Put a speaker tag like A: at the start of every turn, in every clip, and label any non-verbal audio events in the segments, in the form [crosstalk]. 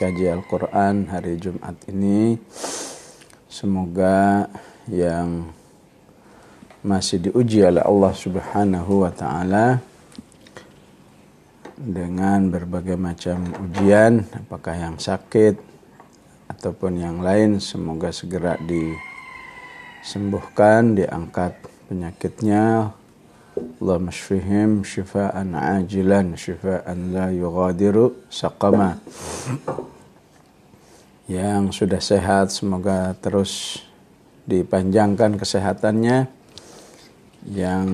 A: kaji Al-Quran hari Jumat ini. Semoga yang masih diuji oleh Allah Subhanahu wa taala dengan berbagai macam ujian apakah yang sakit ataupun yang lain semoga segera disembuhkan diangkat penyakitnya Allah masfihim syifaan ajilan syifaan la yughadiru saqama. Yang sudah sehat semoga terus dipanjangkan kesehatannya. Yang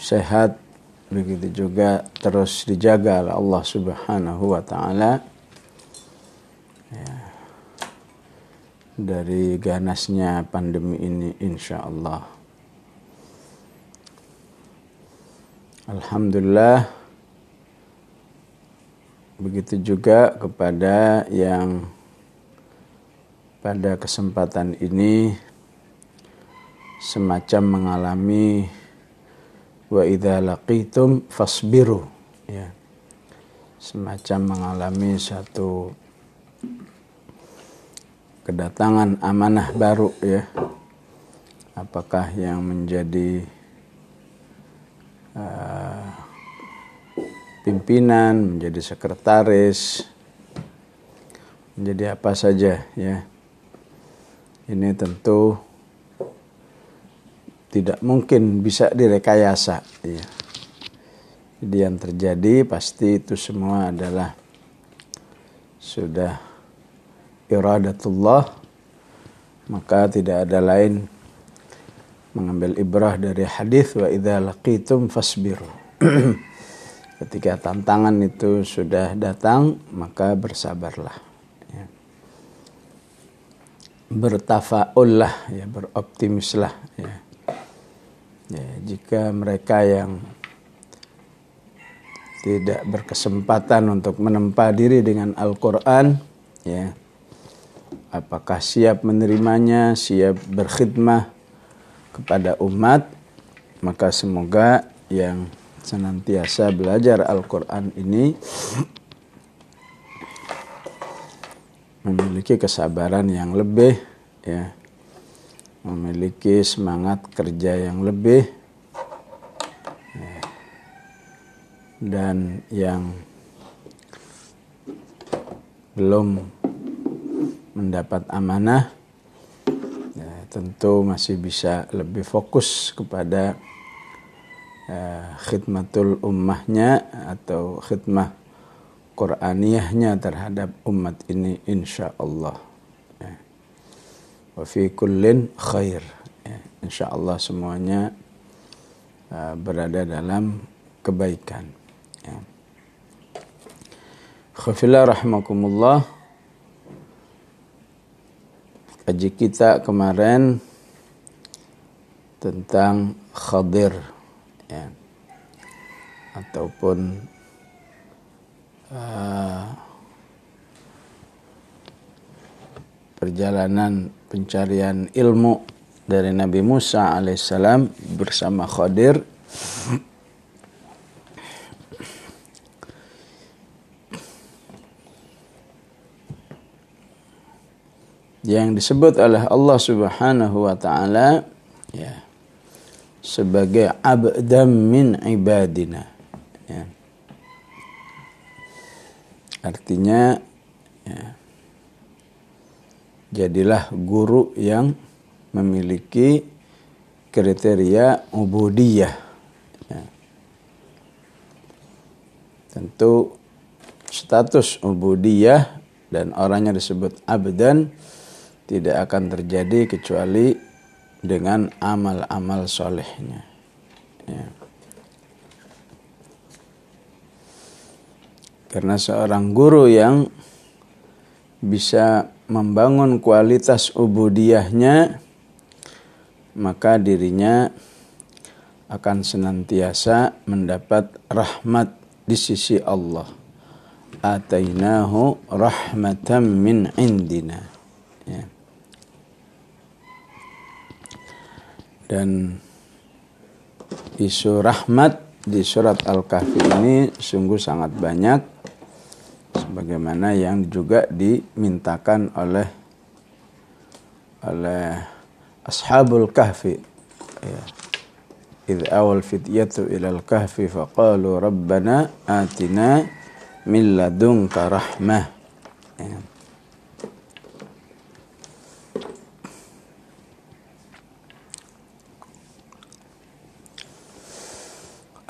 A: sehat begitu juga terus dijaga oleh Allah Subhanahu wa taala. Ya, dari ganasnya pandemi ini insya Allah. Alhamdulillah. Begitu juga kepada yang pada kesempatan ini semacam mengalami wa idza laqitum fasbiru. Ya. Semacam mengalami satu kedatangan amanah baru ya. Apakah yang menjadi uh, pimpinan, menjadi sekretaris, menjadi apa saja ya. Ini tentu tidak mungkin bisa direkayasa ya. Jadi yang terjadi pasti itu semua adalah sudah iradatullah maka tidak ada lain mengambil ibrah dari hadis wa idza laqitum fasbiru. [clears throat] Ketika tantangan itu sudah datang, maka bersabarlah. Ya. Bertafaullah, ya, beroptimislah. Ya. Ya, jika mereka yang tidak berkesempatan untuk menempa diri dengan Al-Quran, ya, apakah siap menerimanya, siap berkhidmah, kepada umat maka semoga yang senantiasa belajar Al-Quran ini memiliki kesabaran yang lebih ya. Memiliki semangat kerja yang lebih ya, dan yang belum mendapat amanah tentu masih bisa lebih fokus kepada uh, khidmatul ummahnya atau khidmah Quraniyahnya terhadap umat ini insya Allah. Ya. Wa fi kullin khair. Ya. Insya Allah semuanya uh, berada dalam kebaikan. Ya. Khafillah rahmakumullah kaji kita kemarin tentang Khadir ya. Ataupun uh, perjalanan pencarian ilmu dari Nabi Musa alaihissalam bersama Khadir yang disebut oleh Allah Subhanahu wa taala ya sebagai abdam min ibadina ya. artinya ya, jadilah guru yang memiliki kriteria ubudiyah ya. tentu status ubudiyah dan orangnya disebut abdan tidak akan terjadi kecuali dengan amal-amal solehnya. Ya. Karena seorang guru yang bisa membangun kualitas ubudiyahnya, maka dirinya akan senantiasa mendapat rahmat di sisi Allah. Atainahu rahmatan min indina. Ya. Dan isu rahmat di surat Al-Kahfi ini sungguh sangat banyak sebagaimana yang juga dimintakan oleh oleh ashabul kahfi ya إذ أوى الفتية إلى الكهف فقالوا ربنا آتنا من لدنك رحمة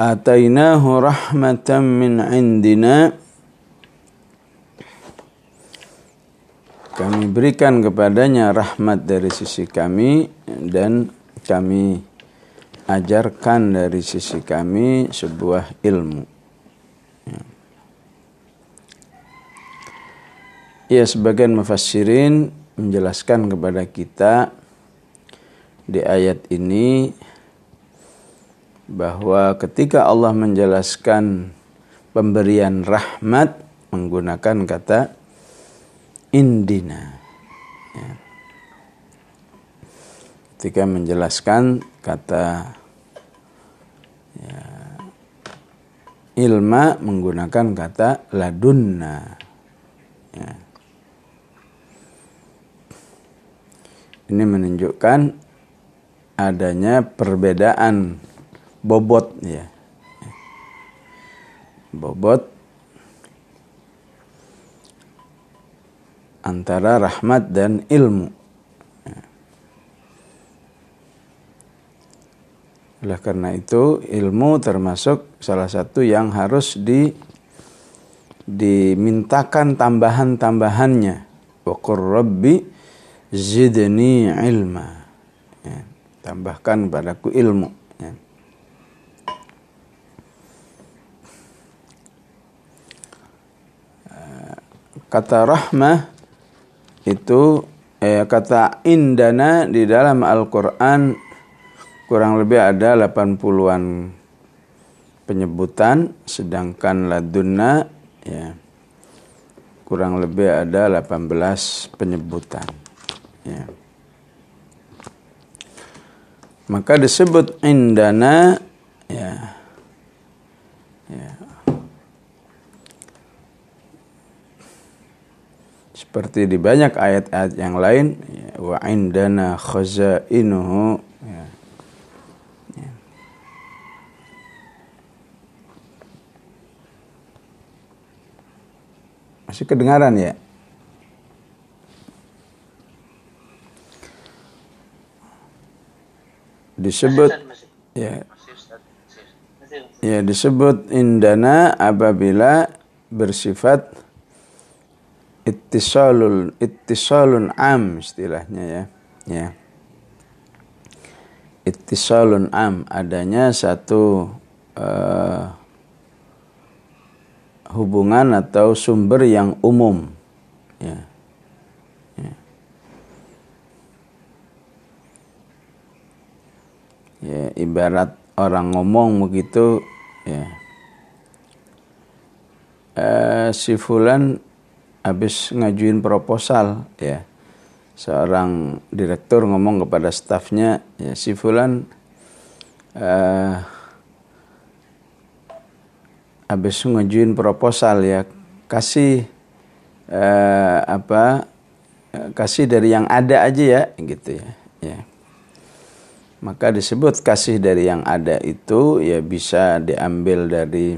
A: atainahu rahmatan min indina kami berikan kepadanya rahmat dari sisi kami dan kami ajarkan dari sisi kami sebuah ilmu. Ya, sebagian mufassirin menjelaskan kepada kita di ayat ini bahwa ketika Allah menjelaskan pemberian rahmat menggunakan kata indina. Ya. Ketika menjelaskan kata ya, ilma menggunakan kata ladunna ya. ini menunjukkan adanya perbedaan bobot ya bobot antara rahmat dan ilmu Oleh karena itu ilmu termasuk salah satu yang harus di dimintakan tambahan-tambahannya. Wa rabbi zidni ilma. Ya, tambahkan padaku ilmu. Ya. Kata rahmah itu eh, kata indana di dalam Al-Quran kurang lebih ada 80-an penyebutan sedangkan ladunna ya kurang lebih ada 18 penyebutan ya. Maka disebut indana ya ya seperti di banyak ayat-ayat yang lain ya, wa indana khazainuhu Masih kedengaran ya? Disebut ya. Ya, disebut indana apabila bersifat ittisalul ittisalun am istilahnya ya. Ya. Ittisalun am adanya satu uh, hubungan atau sumber yang umum ya. ya. Ya, ibarat orang ngomong begitu ya. Eh, si fulan habis ngajuin proposal ya. Seorang direktur ngomong kepada stafnya ya si fulan eh, habis ngajuin proposal ya kasih eh, apa kasih dari yang ada aja ya gitu ya ya maka disebut kasih dari yang ada itu ya bisa diambil dari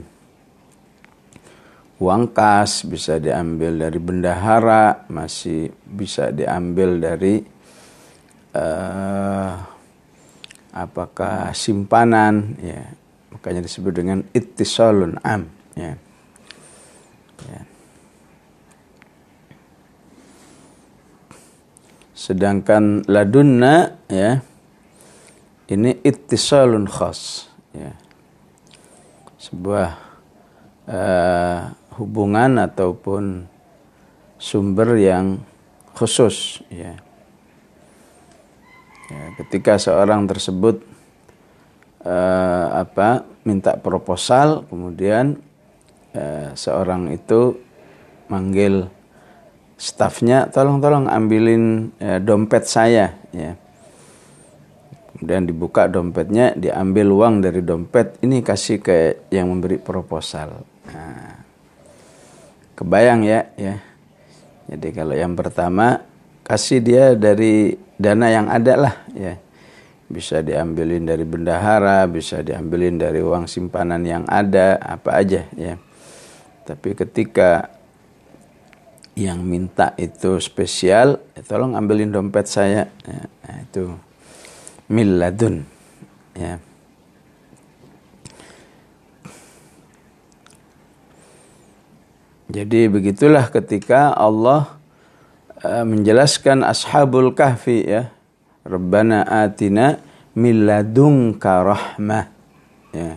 A: uang kas bisa diambil dari bendahara masih bisa diambil dari uh, apakah simpanan ya makanya disebut dengan ittisalun am ya. ya. Sedangkan ladunna ya ini ittisalun khas ya. Sebuah uh, hubungan ataupun sumber yang khusus ya. ya ketika seorang tersebut uh, apa minta proposal kemudian uh, seorang itu manggil stafnya tolong-tolong ambilin uh, dompet saya ya kemudian dibuka dompetnya diambil uang dari dompet ini kasih ke yang memberi proposal nah, kebayang ya ya jadi kalau yang pertama kasih dia dari dana yang ada lah ya bisa diambilin dari bendahara bisa diambilin dari uang simpanan yang ada apa aja ya tapi ketika yang minta itu spesial, ya tolong ambilin dompet saya. Ya, nah itu miladun. Ya. Jadi begitulah ketika Allah uh, menjelaskan ashabul kahfi ya. Rabbana atina miladunka rahmah. Ya.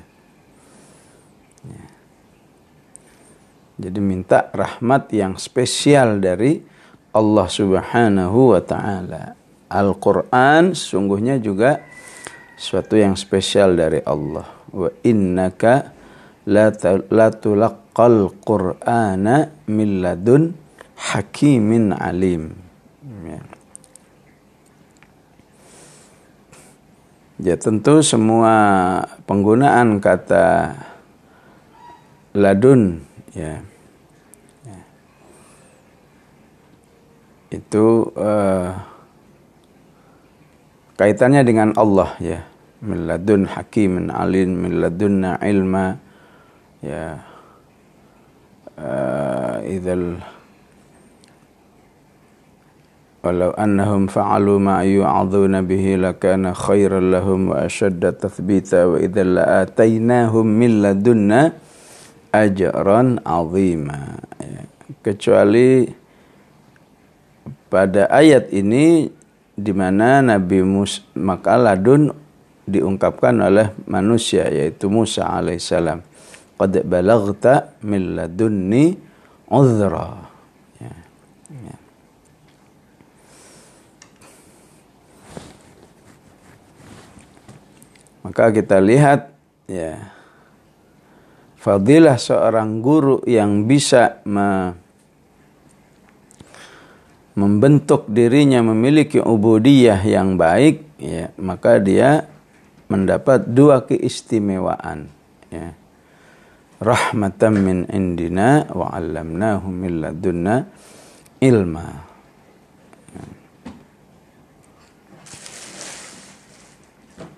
A: Jadi minta rahmat yang spesial dari Allah Subhanahu wa taala. Al-Qur'an sungguhnya juga suatu yang spesial dari Allah. Wa innaka la tulaqqal qur'ana min ladun hakimin alim. Ya. ya tentu semua penggunaan kata ladun ya, ya. itu uh, kaitannya dengan Allah ya miladun hakimin alim miladunna ilma ya annahum fa'alu ma yu'aduna bihi lakana khairan lahum wa ashadda tathbita wa idzal la'atainahum min ladunna ajran azima kecuali pada ayat ini di mana Nabi Musa maka ladun diungkapkan oleh manusia yaitu Musa alaihissalam. Qad balagta min ladunni uzra ya. ya. maka kita lihat ya fadilah seorang guru yang bisa me membentuk dirinya memiliki ubudiyah yang baik ya maka dia mendapat dua keistimewaan ya rahmatan min indina wa 'allamnahu min ladunna ilma.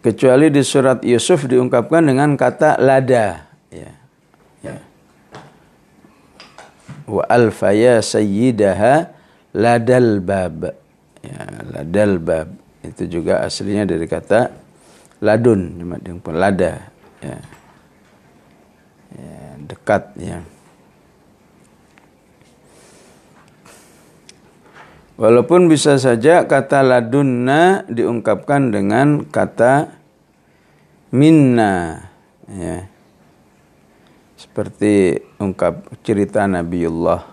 A: Kecuali di surat Yusuf diungkapkan dengan kata lada. Ya. Wa alfaya sayyidaha ladal bab. Ya ladal bab. Itu juga aslinya dari kata ladun cuma lada. Ya. Dekat ya. Walaupun bisa saja kata ladunna diungkapkan dengan kata minna ya. Seperti ungkap cerita Nabiullah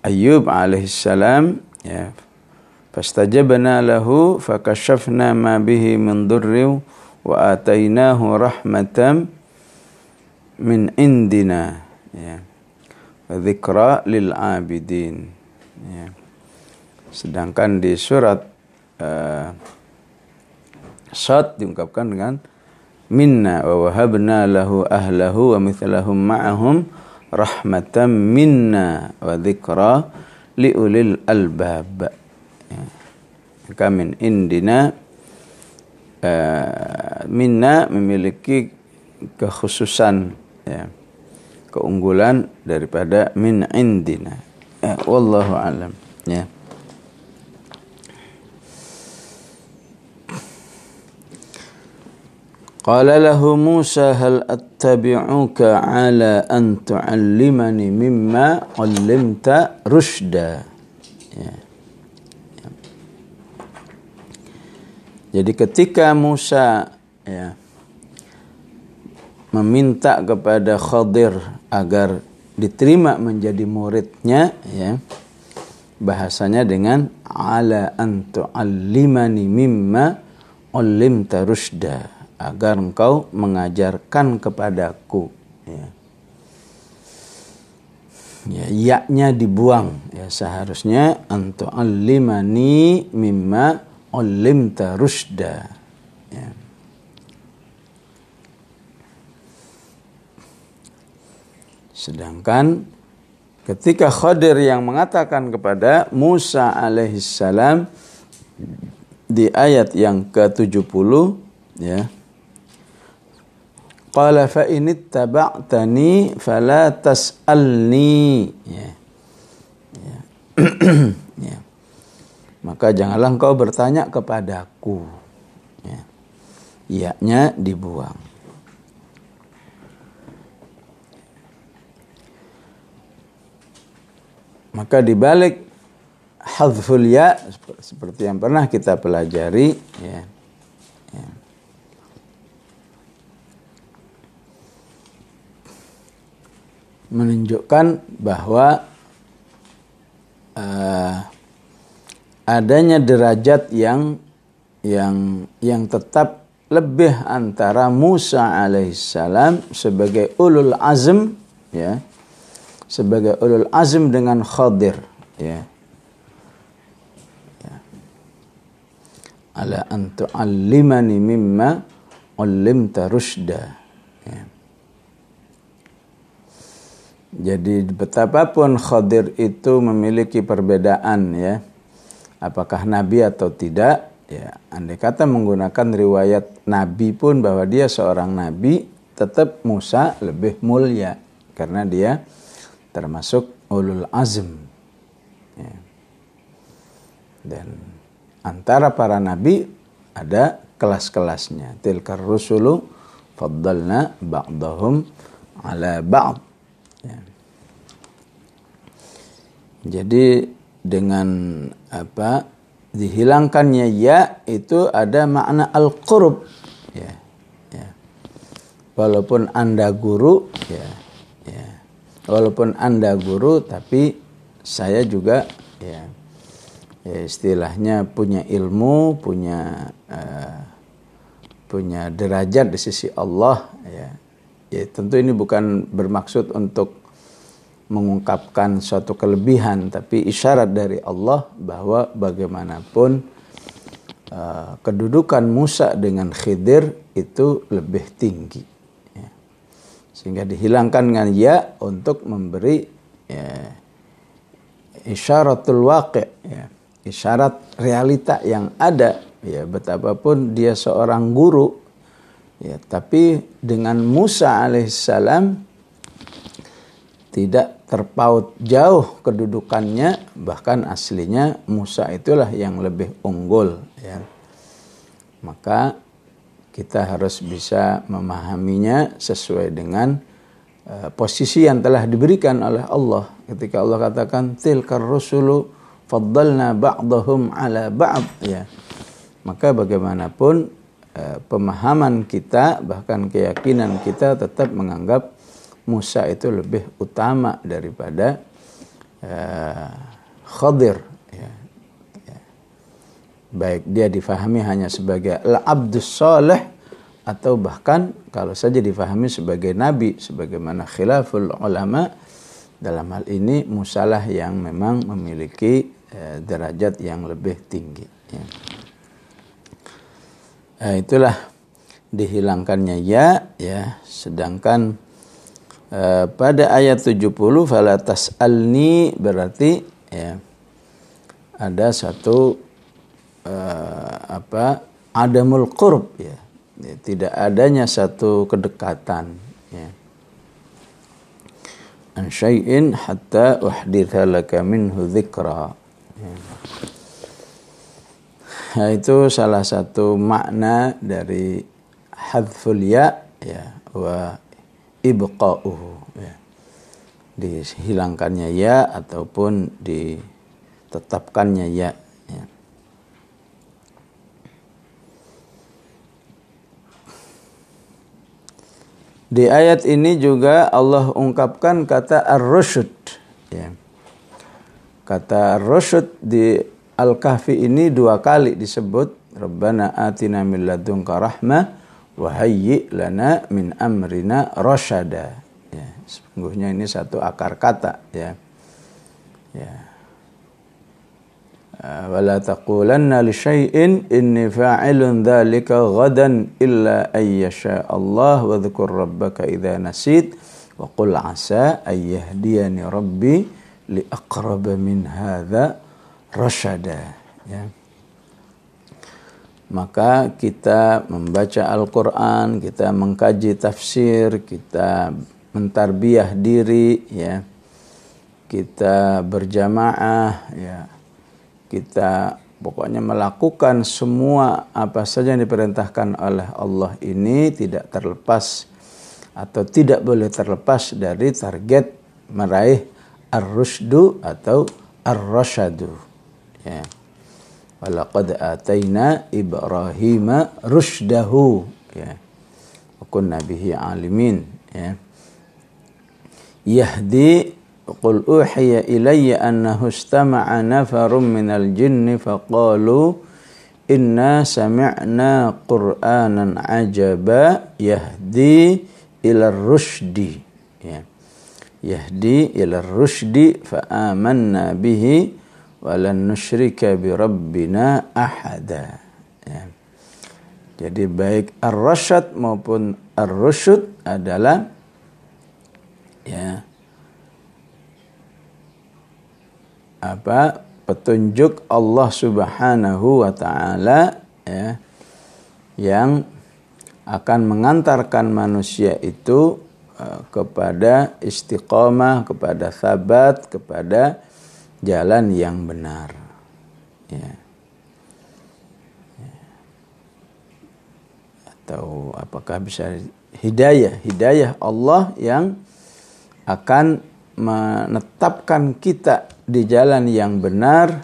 A: Ayub alaihissalam ya. Fastajabna lahu fakashafna ma bihi min durri wa atainahu rahmatan min indina ya. Dzikra lil abidin ya. Sedangkan di surat uh, Sad diungkapkan dengan minna wa wahabna lahu ahlahu wa mithlahum ma'ahum rahmatan minna wa dhikra liulil albab. Ya. maka min indina uh, minna memiliki kekhususan ya, keunggulan daripada min indina ya, wallahu alam ya Qala lahu Musa hal attabi'uka ala an tu'allimani mimma 'allimta rushda. Ya. ya. Jadi ketika Musa ya, meminta kepada Khadir agar diterima menjadi muridnya ya. Bahasanya dengan ala an tu'allimani mimma 'allimta rushda agar engkau mengajarkan kepadaku ya. Ya, yaknya dibuang ya. Seharusnya antu alimani mimma ulimta rusda ya. Sedangkan ketika Khadir yang mengatakan kepada Musa alaihissalam di ayat yang ke-70 ya Qala fa in ittaba'tani fala tas'alni ya. Ya. [clears throat] ya. Maka janganlah engkau bertanya kepadaku. Ya. Iaknya dibuang. Maka dibalik hadful ya seperti yang pernah kita pelajari ya. ya. menunjukkan bahwa uh, adanya derajat yang yang yang tetap lebih antara Musa alaihissalam sebagai ulul azm ya sebagai ulul azm dengan Khadir ya. ya. Ala an tu'allimani mimma 'allimta rusyda. Ya. Jadi betapapun Khadir itu memiliki perbedaan ya. Apakah nabi atau tidak? Ya, andai kata menggunakan riwayat nabi pun bahwa dia seorang nabi, tetap Musa lebih mulia karena dia termasuk ulul azm. Ya. Dan antara para nabi ada kelas-kelasnya. Tilkar rusulu faddalna ba'dahum ala ba'd. Ya. Jadi dengan apa dihilangkannya ya itu ada makna al-qurb ya. ya. Walaupun Anda guru ya walaupun anda guru tapi saya juga ya, ya istilahnya punya ilmu punya uh, punya derajat di sisi Allah ya. Ya tentu ini bukan bermaksud untuk mengungkapkan suatu kelebihan tapi isyarat dari Allah bahwa bagaimanapun uh, kedudukan Musa dengan Khidir itu lebih tinggi sehingga dihilangkan dengan ya untuk memberi ya, isyaratul waqi ya, isyarat realita yang ada. Ya betapapun dia seorang guru ya tapi dengan Musa alaihissalam tidak terpaut jauh kedudukannya bahkan aslinya Musa itulah yang lebih unggul ya. Maka kita harus bisa memahaminya sesuai dengan uh, posisi yang telah diberikan oleh Allah. Ketika Allah katakan tilkar rusulu faddalna ba'dahum ala ba'd. Ya. Maka bagaimanapun uh, pemahaman kita bahkan keyakinan kita tetap menganggap Musa itu lebih utama daripada uh, Khadir baik dia difahami hanya sebagai al-abdus atau bahkan kalau saja difahami sebagai nabi sebagaimana khilaful ulama dalam hal ini musalah yang memang memiliki eh, derajat yang lebih tinggi ya. eh, itulah dihilangkannya ya ya sedangkan eh, pada ayat 70 fala tas'alni berarti ya ada satu uh, apa adamul qurb ya. ya tidak adanya satu kedekatan ya an syai'in hatta uhditha laka minhu dzikra ya. Nah, itu salah satu makna dari hadful ya ya wa ibqa'uhu ya. dihilangkannya ya ataupun ditetapkannya ya Di ayat ini juga Allah ungkapkan kata ar-rusyud. Ya. Kata ar-rusyud di Al-Kahfi ini dua kali disebut. Rabbana atina min ladunka rahmah wa hayyi lana min amrina rasyada. Ya, sesungguhnya ini satu akar kata ya. Ya. Ah, wala taqulanna li syai'in inni fa'ilun dhalika ghadan illa ayyasha Allah wa dhkur rabbaka idza nasit wa qul asa ayyahdiyani rabbi li aqraba min hadza rasyada ya. Maka kita membaca Al-Qur'an kita mengkaji tafsir kita mentarbiah diri ya. Kita berjamaah ya. Kita pokoknya melakukan semua apa saja yang diperintahkan oleh Allah ini tidak terlepas atau tidak boleh terlepas dari target meraih ar-rusdu atau ar-rasyadu. Ya. Walaqad ataina ibrahima rusydahu ya. Wa kunna bihi alimin. Ya. Yahdi qul uhiya ilayya annahu istama'a nafarun minal jinni faqalu inna sami'na qur'anan ajaba yahdi ila rusydi ya. Yahdi ila rusydi fa bihi walan nusyrika bi rabbina ahada. Ya. jadi baik ar-rasyad maupun ar-rusyud adalah ya apa petunjuk Allah Subhanahu wa taala ya yang akan mengantarkan manusia itu uh, kepada istiqomah, kepada sabat, kepada jalan yang benar. Ya. Atau apakah bisa hidayah? Hidayah Allah yang akan menetapkan kita di jalan yang benar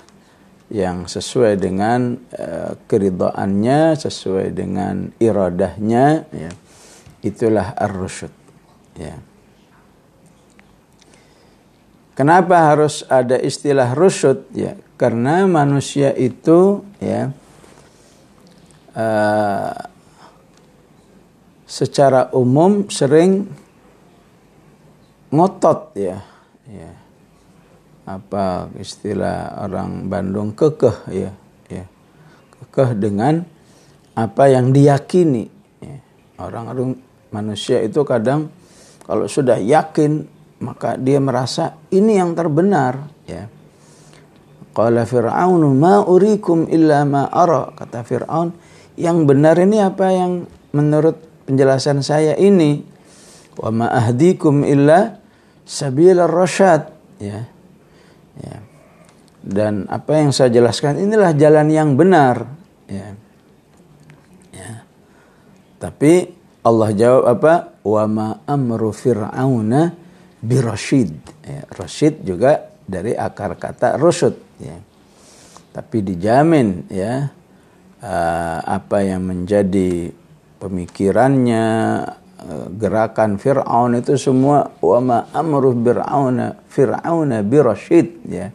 A: yang sesuai dengan uh, keridhaannya, sesuai dengan iradahnya ya. Itulah ar-rusyud. Ya. Kenapa harus ada istilah rusyud? Ya, karena manusia itu ya uh, secara umum sering ngotot ya apa istilah orang Bandung? Kekeh ya, ya. Kekeh dengan apa yang diyakini. Ya. Orang orang manusia itu kadang kalau sudah yakin maka dia merasa ini yang terbenar ya. Qala fir'aun ma urikum illa ma ara kata Firaun. Yang benar ini apa yang menurut penjelasan saya ini? Wa ma ahdikum illa sabilar rasyad ya ya dan apa yang saya jelaskan inilah jalan yang benar ya ya tapi Allah jawab apa wa ma amru fir'auna birasyid. Ya, rasyid juga dari akar kata rusyud. Ya. Tapi dijamin ya uh, apa yang menjadi pemikirannya gerakan Fir'aun itu semua wa ma amru fir'auna fir'auna birasyid ya.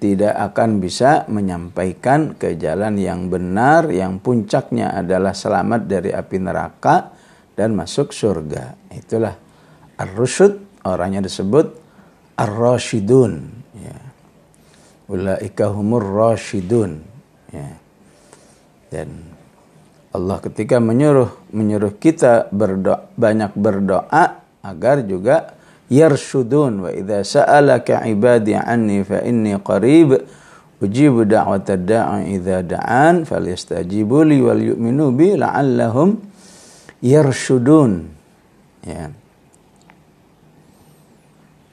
A: Tidak akan bisa menyampaikan ke jalan yang benar yang puncaknya adalah selamat dari api neraka dan masuk surga. Itulah ar-rusyud orangnya disebut ar-rasyidun ya. Ulaika humur rasyidun ya. Dan Allah ketika menyuruh menyuruh kita berdoa banyak berdoa agar juga yarshudun wa idza sa'alaka ibadi anni fa inni qarib ujibu da'watad da'i idza da'an falyastajibu li wal yu'minu bi la'allahum yarshudun ya.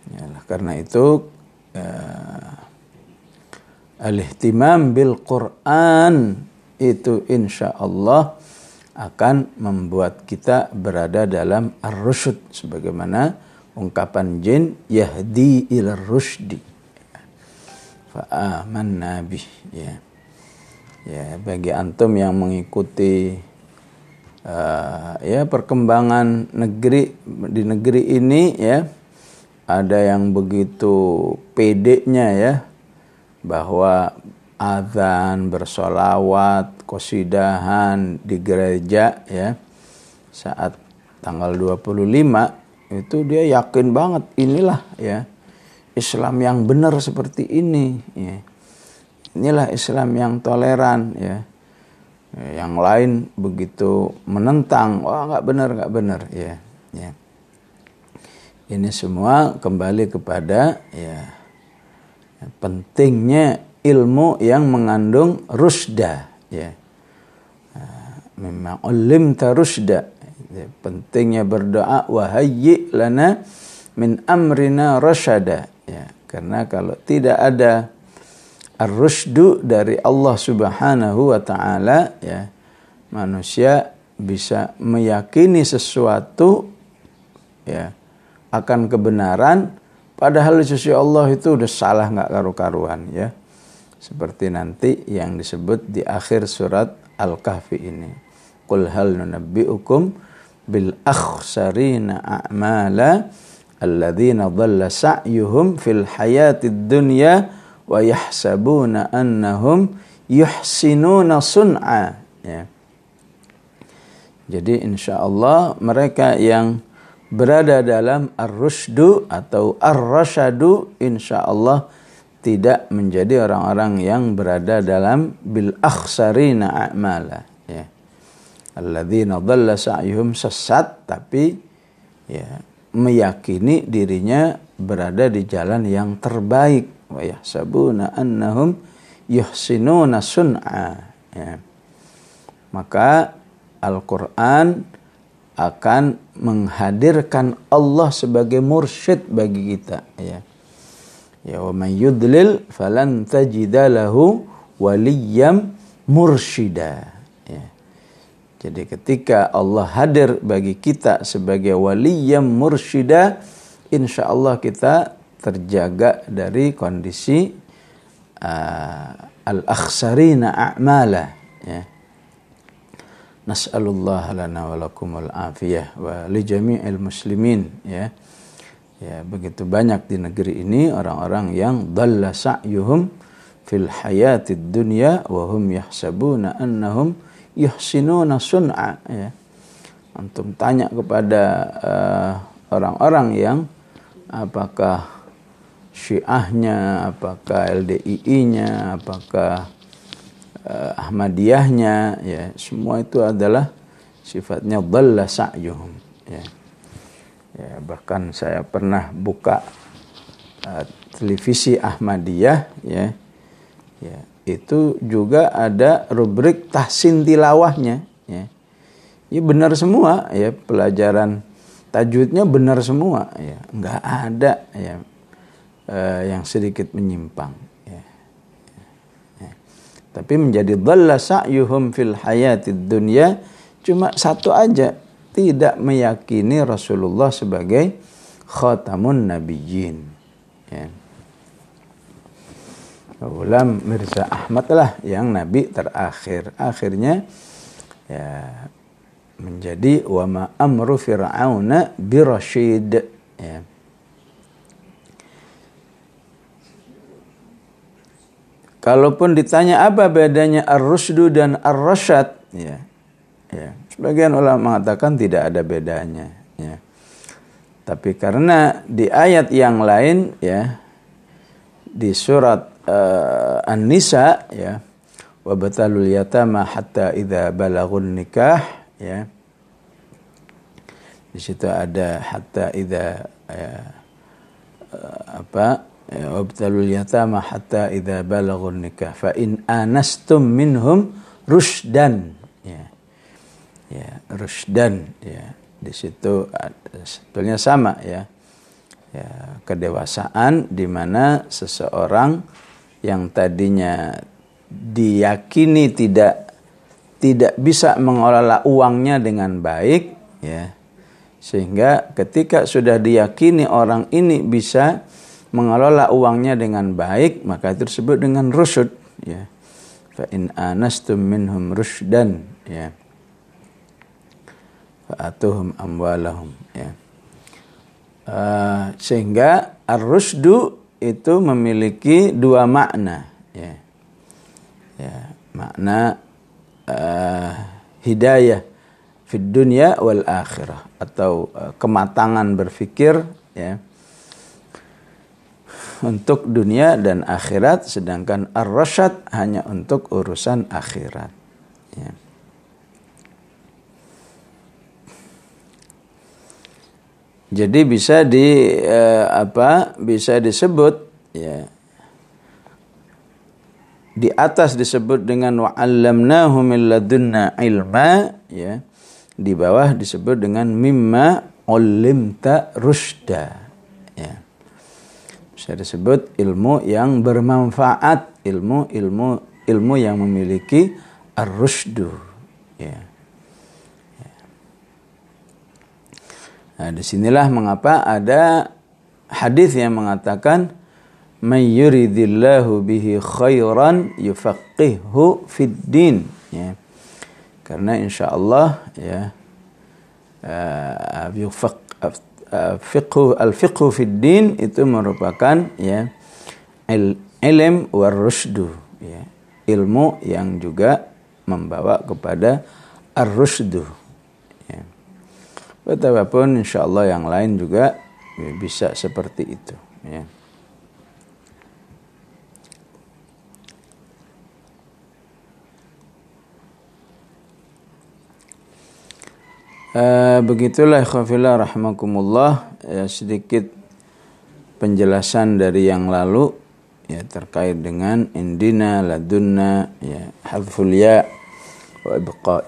A: Ya, karena itu uh, al-ihtimam bil Quran itu insya Allah akan membuat kita berada dalam ar-rusyud. Sebagaimana ungkapan jin yahdi ila rusydi fa amanna bih. Ya. Ya bagi antum yang mengikuti uh, ya perkembangan negeri di negeri ini ya ada yang begitu pedenya ya bahwa azan bersolawat kosidahan di gereja ya. Saat tanggal 25 itu dia yakin banget inilah ya Islam yang benar seperti ini ya. inilah Islam yang toleran ya. Yang lain begitu menentang wah nggak benar nggak benar ya ya. Ini semua kembali kepada ya pentingnya ilmu yang mengandung rusda ya. Memang ulim tarusda ya, pentingnya berdoa wahayyi lana min amrina rasyada ya karena kalau tidak ada ar-rusdu dari Allah Subhanahu wa taala ya manusia bisa meyakini sesuatu ya akan kebenaran padahal sisi Allah itu udah salah nggak karu-karuan ya seperti nanti yang disebut di akhir surat Al-Kahfi ini qul hal nunabbiukum bil akhsarina a'mala alladzina dhalla sa'yuhum fil hayatid dunya wa yahsabuna annahum yuhsinuna sun'a ya. Jadi insya Allah mereka yang berada dalam ar-rusdu atau ar-rasyadu insya Allah tidak menjadi orang-orang yang berada dalam bil akhsarina a'mala ya. Alladzina dhalla sa'yuhum sesat tapi ya meyakini dirinya berada di jalan yang terbaik wa yahsabuna annahum yuhsinuna sun'a ya. maka Al-Qur'an akan menghadirkan Allah sebagai mursyid bagi kita ya ya wa man yudlil falan tajida lahu waliyam mursyida ya jadi ketika Allah hadir bagi kita sebagai waliyam mursyida insya Allah kita terjaga dari kondisi uh, al-akhsarina a'mala ya. Nas'alullah lana wa lakumul afiyah wa li muslimin ya. Ya, begitu banyak di negeri ini orang-orang yang dalla sa'yuhum fil hayatid dunya wa hum yahsabuna annahum yuhsinuna sun'a ya. Antum tanya kepada uh, orang-orang uh, yang apakah Syiahnya, apakah LDII-nya, apakah uh, Ahmadiyahnya, ya semua itu adalah sifatnya dhalla sa'yuhum. Ya. Ya bahkan saya pernah buka uh, televisi Ahmadiyah, ya, ya itu juga ada rubrik tahsin tilawahnya, ya. Ini benar semua, ya pelajaran tajwidnya benar semua, ya nggak ada, ya uh, yang sedikit menyimpang. Ya. Ya. Tapi menjadi dhalla sa'yuhum fil hayatid dunya cuma satu aja tidak meyakini Rasulullah sebagai khatamun nabiyyin. Ya. Ulam Mirza Ahmad lah yang nabi terakhir. Akhirnya ya menjadi wama amru fir'auna birasyid. Ya. Kalaupun ditanya apa bedanya ar-rusdu dan ar-rasyad, ya. Ya, sebagian ulama mengatakan tidak ada bedanya, ya. Tapi karena di ayat yang lain ya di surat uh, An-Nisa ya wa batalul yatama hatta idza balagun nikah ya. Di situ ada hatta idza ya, uh, apa Ya, wabtalul yatama hatta idza balagun nikah fa in anastum minhum rusdan ya ya rusdan ya. Di situ sebetulnya sama ya. Ya kedewasaan di mana seseorang yang tadinya diyakini tidak tidak bisa mengelola uangnya dengan baik ya. Sehingga ketika sudah diyakini orang ini bisa mengelola uangnya dengan baik maka itu disebut dengan rusyud ya. Fa in anastum minhum rusydan ya fa atuhum amwalahum ya uh, sehingga ar-rusdu itu memiliki dua makna ya ya makna uh, hidayah fid dunya wal akhirah atau uh, kematangan berfikir ya untuk dunia dan akhirat sedangkan ar-rasyad hanya untuk urusan akhirat ya. Jadi bisa di eh, apa bisa disebut ya. Di atas disebut dengan wa'allamnahu min ladunna ilma ya. Di bawah disebut dengan mimma ulimta rusda ya. Bisa disebut ilmu yang bermanfaat ilmu ilmu ilmu yang memiliki ar-rusdu ya. Nah, di sinilah mengapa ada hadis yang mengatakan may yuridillahu bihi khairan yufaqihu fid din ya karena insya Allah ya uh, yufaq uh, al fiqhu fid din itu merupakan ya il, ilm war rusdu ya ilmu yang juga membawa kepada ar-rusdu. Betapapun insya Allah yang lain juga bisa seperti itu ya. Uh, begitulah khafillah rahmakumullah ya, sedikit penjelasan dari yang lalu ya terkait dengan indina ladunna ya hadful ya wa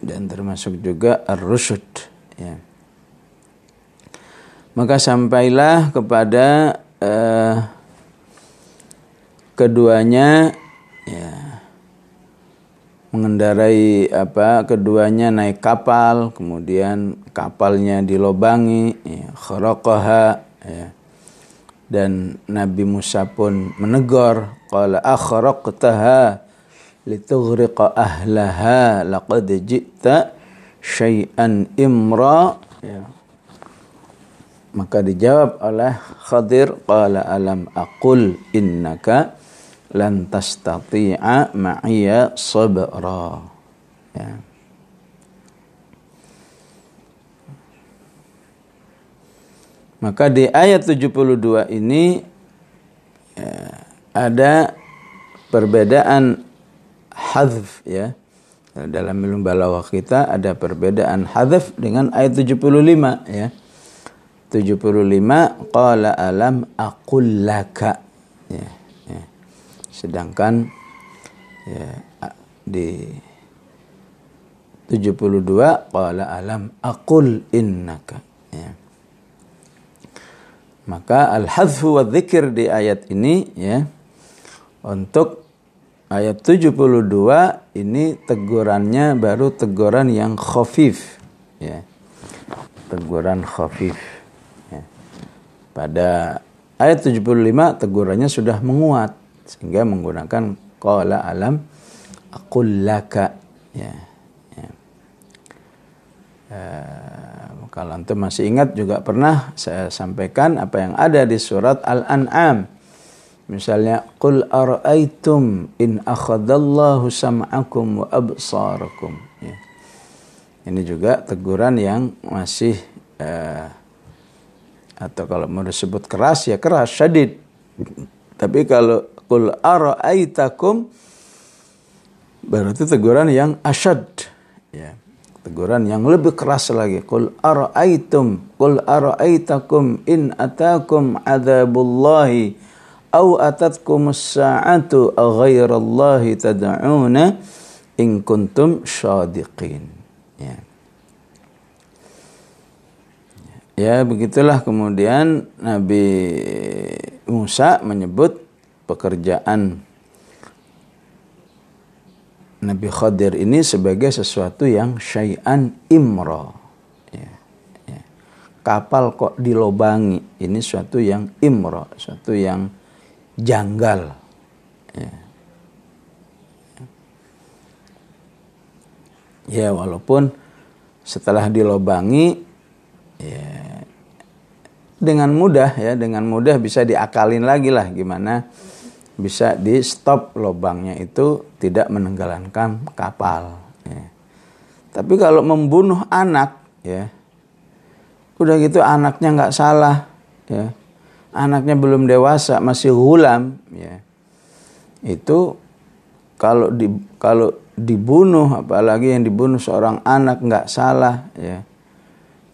A: dan termasuk juga ar-rusyd ya maka sampailah kepada uh, keduanya ya mengendarai apa keduanya naik kapal kemudian kapalnya dilobangi ya, ya. dan Nabi Musa pun menegur qala akhraqtaha litughriqa ahlaha laqad ji'ta syai'an imra ya. maka dijawab oleh Khadir qala alam aqul innaka lan tastati'a ma'iya sabra ya. Maka di ayat 72 ini ya, ada perbedaan hadf ya. Dalam ilmu balawah kita ada perbedaan hadf dengan ayat 75 ya. 75 qala alam aqul laka ya sedangkan ya di 72 qala alam aqul innaka ya. maka al hadfu wa dzikir di ayat ini ya untuk ayat 72 ini tegurannya baru teguran yang khafif ya teguran khafif ya. pada ayat 75 tegurannya sudah menguat sehingga menggunakan qala alam aqul laka ya, ya. Uh, kalau antum masih ingat juga pernah saya sampaikan apa yang ada di surat Al-An'am misalnya qul ara'aitum in akhadallahu sam'akum wa absarakum ya. ini juga teguran yang masih uh, atau kalau mau disebut keras ya keras syadid tapi kalau Qul ara'aitakum berarti teguran yang asyad. Ya. Teguran yang lebih keras lagi. Qul ara'aitum qul ara'aitakum in atakum adzabullahi aw atatkum as-sa'atu ghairallahi tad'una in kuntum syadiqin. Ya. Ya begitulah kemudian Nabi Musa menyebut pekerjaan Nabi Khadir ini sebagai sesuatu yang syai'an imro. Ya, ya. Kapal kok dilobangi, ini sesuatu yang imro, sesuatu yang janggal. Ya. ya walaupun setelah dilobangi, ya, dengan mudah ya, dengan mudah bisa diakalin lagi lah gimana bisa di stop lubangnya itu tidak menenggelamkan kapal. Ya. Tapi kalau membunuh anak, ya, udah gitu anaknya nggak salah, ya, anaknya belum dewasa masih gulam, ya, itu kalau di kalau dibunuh apalagi yang dibunuh seorang anak nggak salah, ya,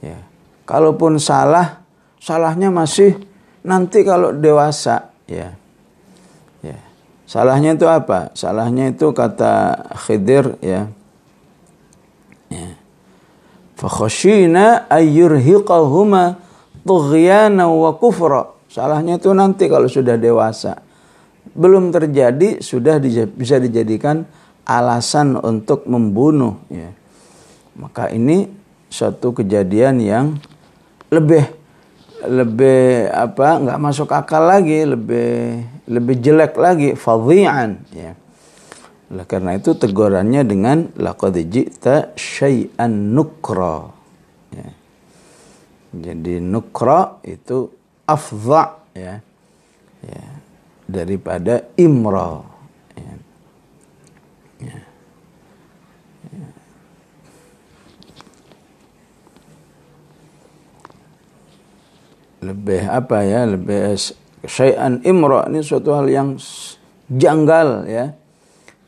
A: ya, kalaupun salah, salahnya masih nanti kalau dewasa, ya Salahnya itu apa? Salahnya itu kata Khidir ya. ya. Fakhashina ayyurhiqahuma tughyana wa kufra. Salahnya itu nanti kalau sudah dewasa. Belum terjadi sudah bisa dijadikan alasan untuk membunuh ya. Maka ini suatu kejadian yang lebih lebih apa nggak masuk akal lagi lebih lebih jelek lagi fadhi'an ya oleh karena itu tegurannya dengan laqad ji'ta syai'an nukra ya. jadi nukra itu afdha ya. Ya. Daripada imra ya. Ya. lebih apa ya? Lebih syai'an imra ini suatu hal yang janggal ya.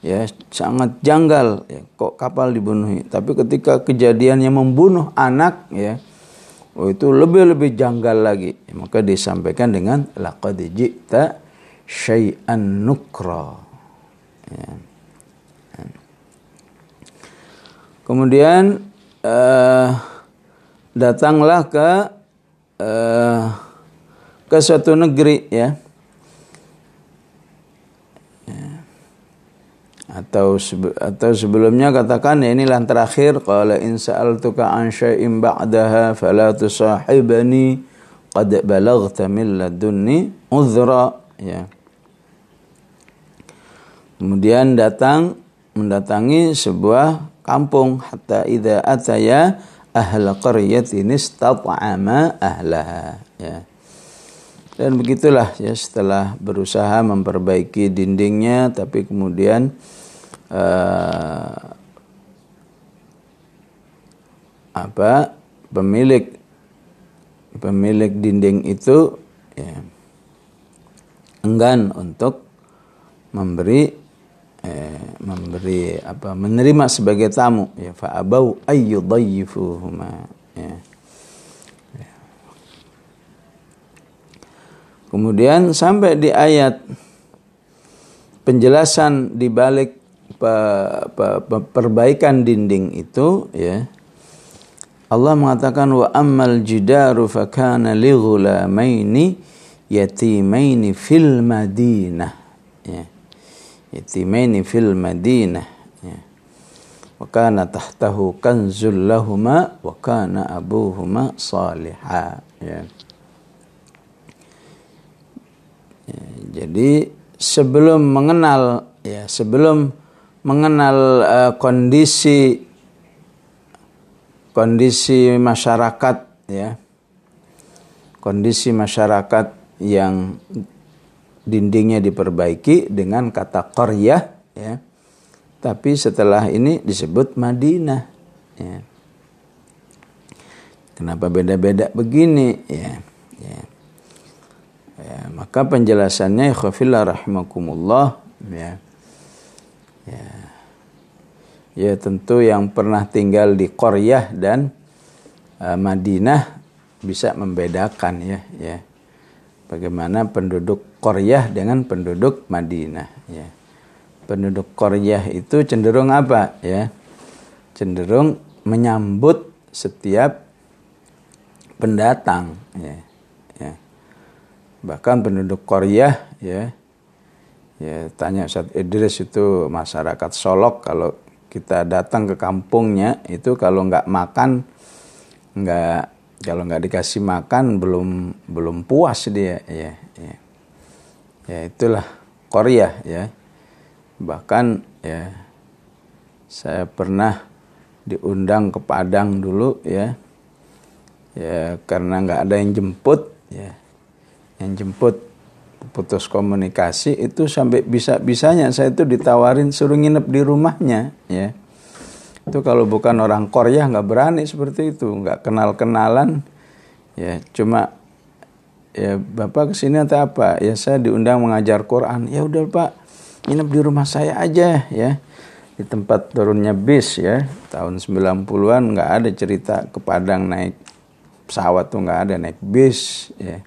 A: Ya sangat janggal ya, kok kapal dibunuhi? Tapi ketika kejadiannya membunuh anak ya oh itu lebih lebih janggal lagi maka disampaikan dengan laqad ji'ta syai'an nukra ya. kemudian uh, datanglah ke uh, ke suatu negeri ya. Atau atau sebelumnya katakan ya inilah terakhir. Qala in sa'altuka an syai'in ba'daha fala tusahibani qad balaghta min ladunni uzra ya. Kemudian datang mendatangi sebuah kampung hatta idza ataya ahla qaryatin istat'ama ahlaha. Ya. Dan begitulah ya setelah berusaha memperbaiki dindingnya tapi kemudian uh, apa pemilik pemilik dinding itu ya, enggan untuk memberi eh, memberi apa menerima sebagai tamu ya fa abau ayyudayyifuhuma ya. Kemudian sampai di ayat penjelasan di balik pe, pe, pe, perbaikan dinding itu ya Allah mengatakan wa ammal jidaru fakana li ghulamaini yatimaini fil madinah ya yatimaini fil Madinah ya. wa kana tahtahu kanzul lahuma wa kana abuhuma saliha ya. ya jadi sebelum mengenal ya sebelum mengenal uh, kondisi kondisi masyarakat ya kondisi masyarakat yang dindingnya diperbaiki dengan kata qaryah ya. Tapi setelah ini disebut Madinah ya. Kenapa beda-beda begini ya. ya. Ya, maka penjelasannya khafillah rahimakumullah ya. Ya. Ya tentu yang pernah tinggal di Qaryah dan uh, Madinah bisa membedakan ya ya. Bagaimana penduduk Koryah dengan penduduk Madinah ya. Penduduk Koryah itu cenderung apa ya? Cenderung menyambut setiap pendatang ya. ya. Bahkan penduduk Koryah ya ya tanya Ustaz Idris itu masyarakat Solok kalau kita datang ke kampungnya itu kalau nggak makan nggak kalau nggak dikasih makan belum belum puas dia ya ya. Ya itulah Korea ya. Bahkan ya saya pernah diundang ke Padang dulu ya. Ya karena nggak ada yang jemput ya. Yang jemput putus komunikasi itu sampai bisa bisanya saya itu ditawarin suruh nginep di rumahnya ya. Itu kalau bukan orang Korea nggak berani seperti itu nggak kenal kenalan ya. Cuma ya bapak ke sini atau apa? Ya saya diundang mengajar Quran. Ya udah pak nginep di rumah saya aja ya. Di tempat turunnya bis ya tahun 90-an nggak ada cerita ke Padang naik pesawat tuh nggak ada naik bis ya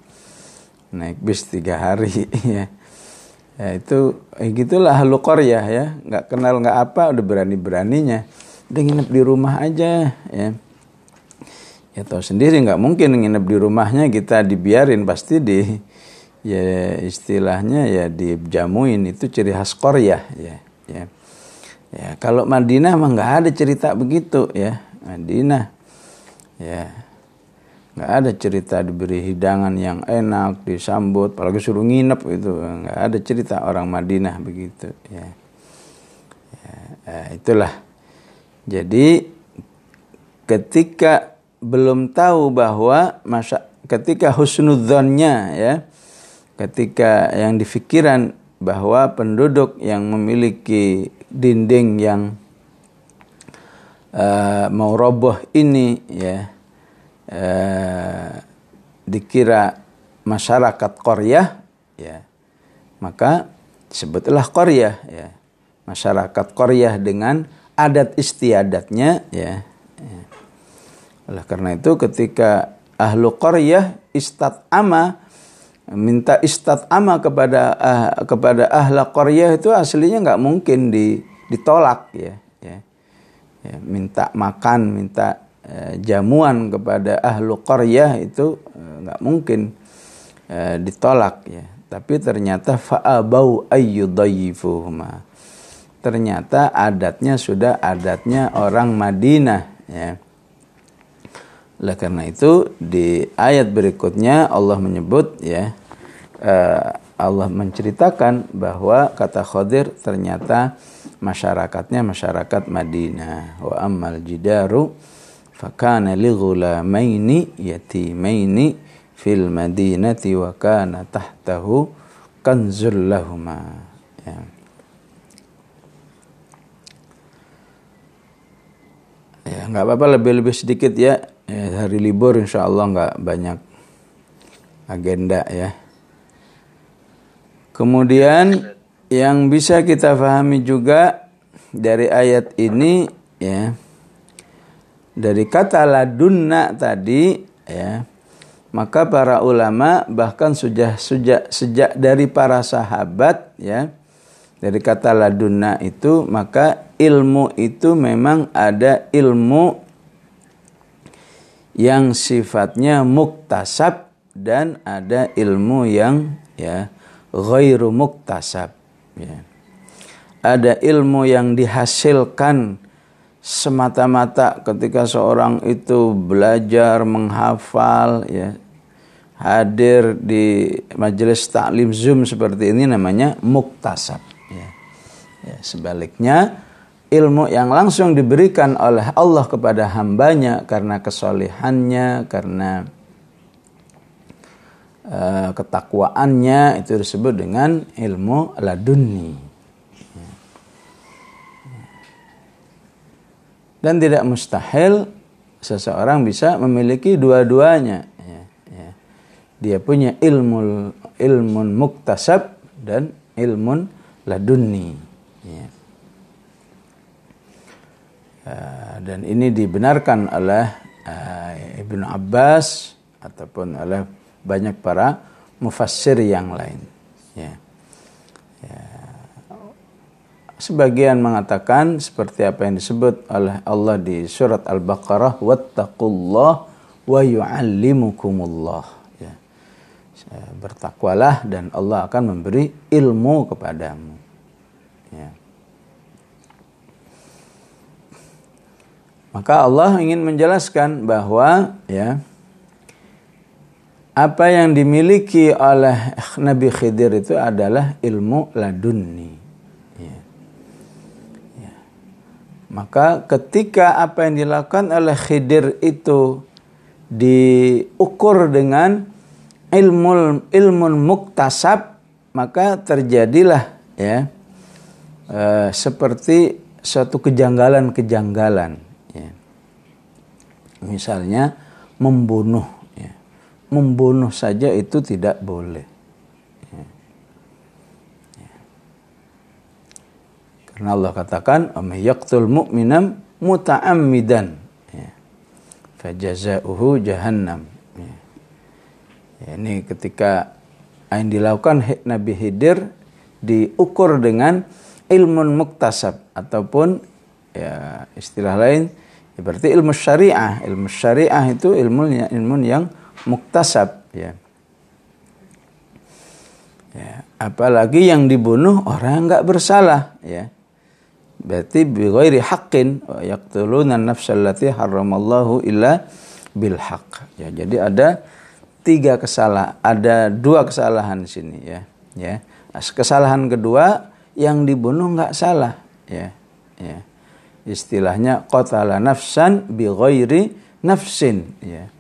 A: naik bis tiga hari [laughs] ya Ya itu eh, gitulah ahlu qaryah ya, nggak kenal nggak apa udah berani-beraninya. Udah nginep di rumah aja ya. Ya tahu sendiri nggak mungkin nginep di rumahnya kita dibiarin pasti di ya istilahnya ya dijamuin itu ciri khas qaryah ya. Ya. Ya, kalau Madinah mah nggak ada cerita begitu ya. Madinah ya nggak ada cerita diberi hidangan yang enak disambut apalagi suruh nginep itu nggak ada cerita orang Madinah begitu ya, ya, ya itulah. Jadi ketika belum tahu bahwa masa ketika husnudzonnya ya ketika yang difikiran bahwa penduduk yang memiliki dinding yang uh, mau roboh ini ya eh, dikira masyarakat Korea ya maka disebutlah Korea ya masyarakat Korea dengan adat istiadatnya ya, ya. oleh karena itu ketika ahlu Korea istat ama minta istat ama kepada uh, kepada ahla Korea itu aslinya nggak mungkin di, ditolak ya, ya ya minta makan minta jamuan kepada ahlu qaryah itu eh, nggak mungkin eh, ditolak ya. Tapi ternyata fa'abau ayyudayifuhuma ternyata adatnya sudah adatnya orang Madinah ya. Oleh karena itu di ayat berikutnya Allah menyebut ya Allah menceritakan bahwa kata Khadir ternyata masyarakatnya masyarakat Madinah. Wa ammal jidaru fakana li ghulamaini yatimaini fil madinati wa kana tahtahu kanzul lahuma ya. ya nggak apa-apa lebih-lebih sedikit ya. ya hari libur insya Allah nggak banyak agenda ya kemudian yang bisa kita pahami juga dari ayat ini ya dari kata ladunna tadi ya maka para ulama bahkan sudah sejak sejak dari para sahabat ya dari kata ladunna itu maka ilmu itu memang ada ilmu yang sifatnya muktasab dan ada ilmu yang ya ghairu muktasab ya. Ada ilmu yang dihasilkan semata-mata ketika seorang itu belajar menghafal ya hadir di majelis taklim zoom seperti ini namanya muktasab ya. ya sebaliknya ilmu yang langsung diberikan oleh Allah kepada hambanya karena kesolihannya karena uh, ketakwaannya itu disebut dengan ilmu laduni dan tidak mustahil seseorang bisa memiliki dua-duanya. Ya, ya. Dia punya ilmu ilmun muktasab dan ilmun ladunni. Ya. Uh, dan ini dibenarkan oleh uh, Ibnu Abbas ataupun oleh banyak para mufassir yang lain. Ya. Sebagian mengatakan seperti apa yang disebut oleh Allah di surat Al-Baqarah, "Wattaqullah wa yu'allimukumullah." Ya. Bertakwalah dan Allah akan memberi ilmu kepadamu. Ya. Maka Allah ingin menjelaskan bahwa ya apa yang dimiliki oleh Nabi Khidir itu adalah ilmu ladunni Maka ketika apa yang dilakukan oleh Khidir itu diukur dengan ilmu ilmu muktasab maka terjadilah ya e, seperti suatu kejanggalan-kejanggalan ya. Misalnya membunuh ya. Membunuh saja itu tidak boleh. Karena Allah katakan, "Yaqtul mu'minam muta'ammidan." Ya. Fajaza'uhu jahannam. Ya. ya. ini ketika yang dilakukan Nabi Hidir diukur dengan ilmu muktasab ataupun ya istilah lain ya berarti ilmu syariah ilmu syariah itu ilmu ilmu yang muktasab ya ya apalagi yang dibunuh orang nggak bersalah ya berarti bighairi haqqin wa yaqtuluna an-nafsal lati haramallahu illa bil haqq. Ya jadi ada tiga kesalahan ada dua kesalahan sini ya. Ya. Kesalahan kedua yang dibunuh nggak salah ya. Ya. Istilahnya qatala nafsan bi ghairi nafsin ya.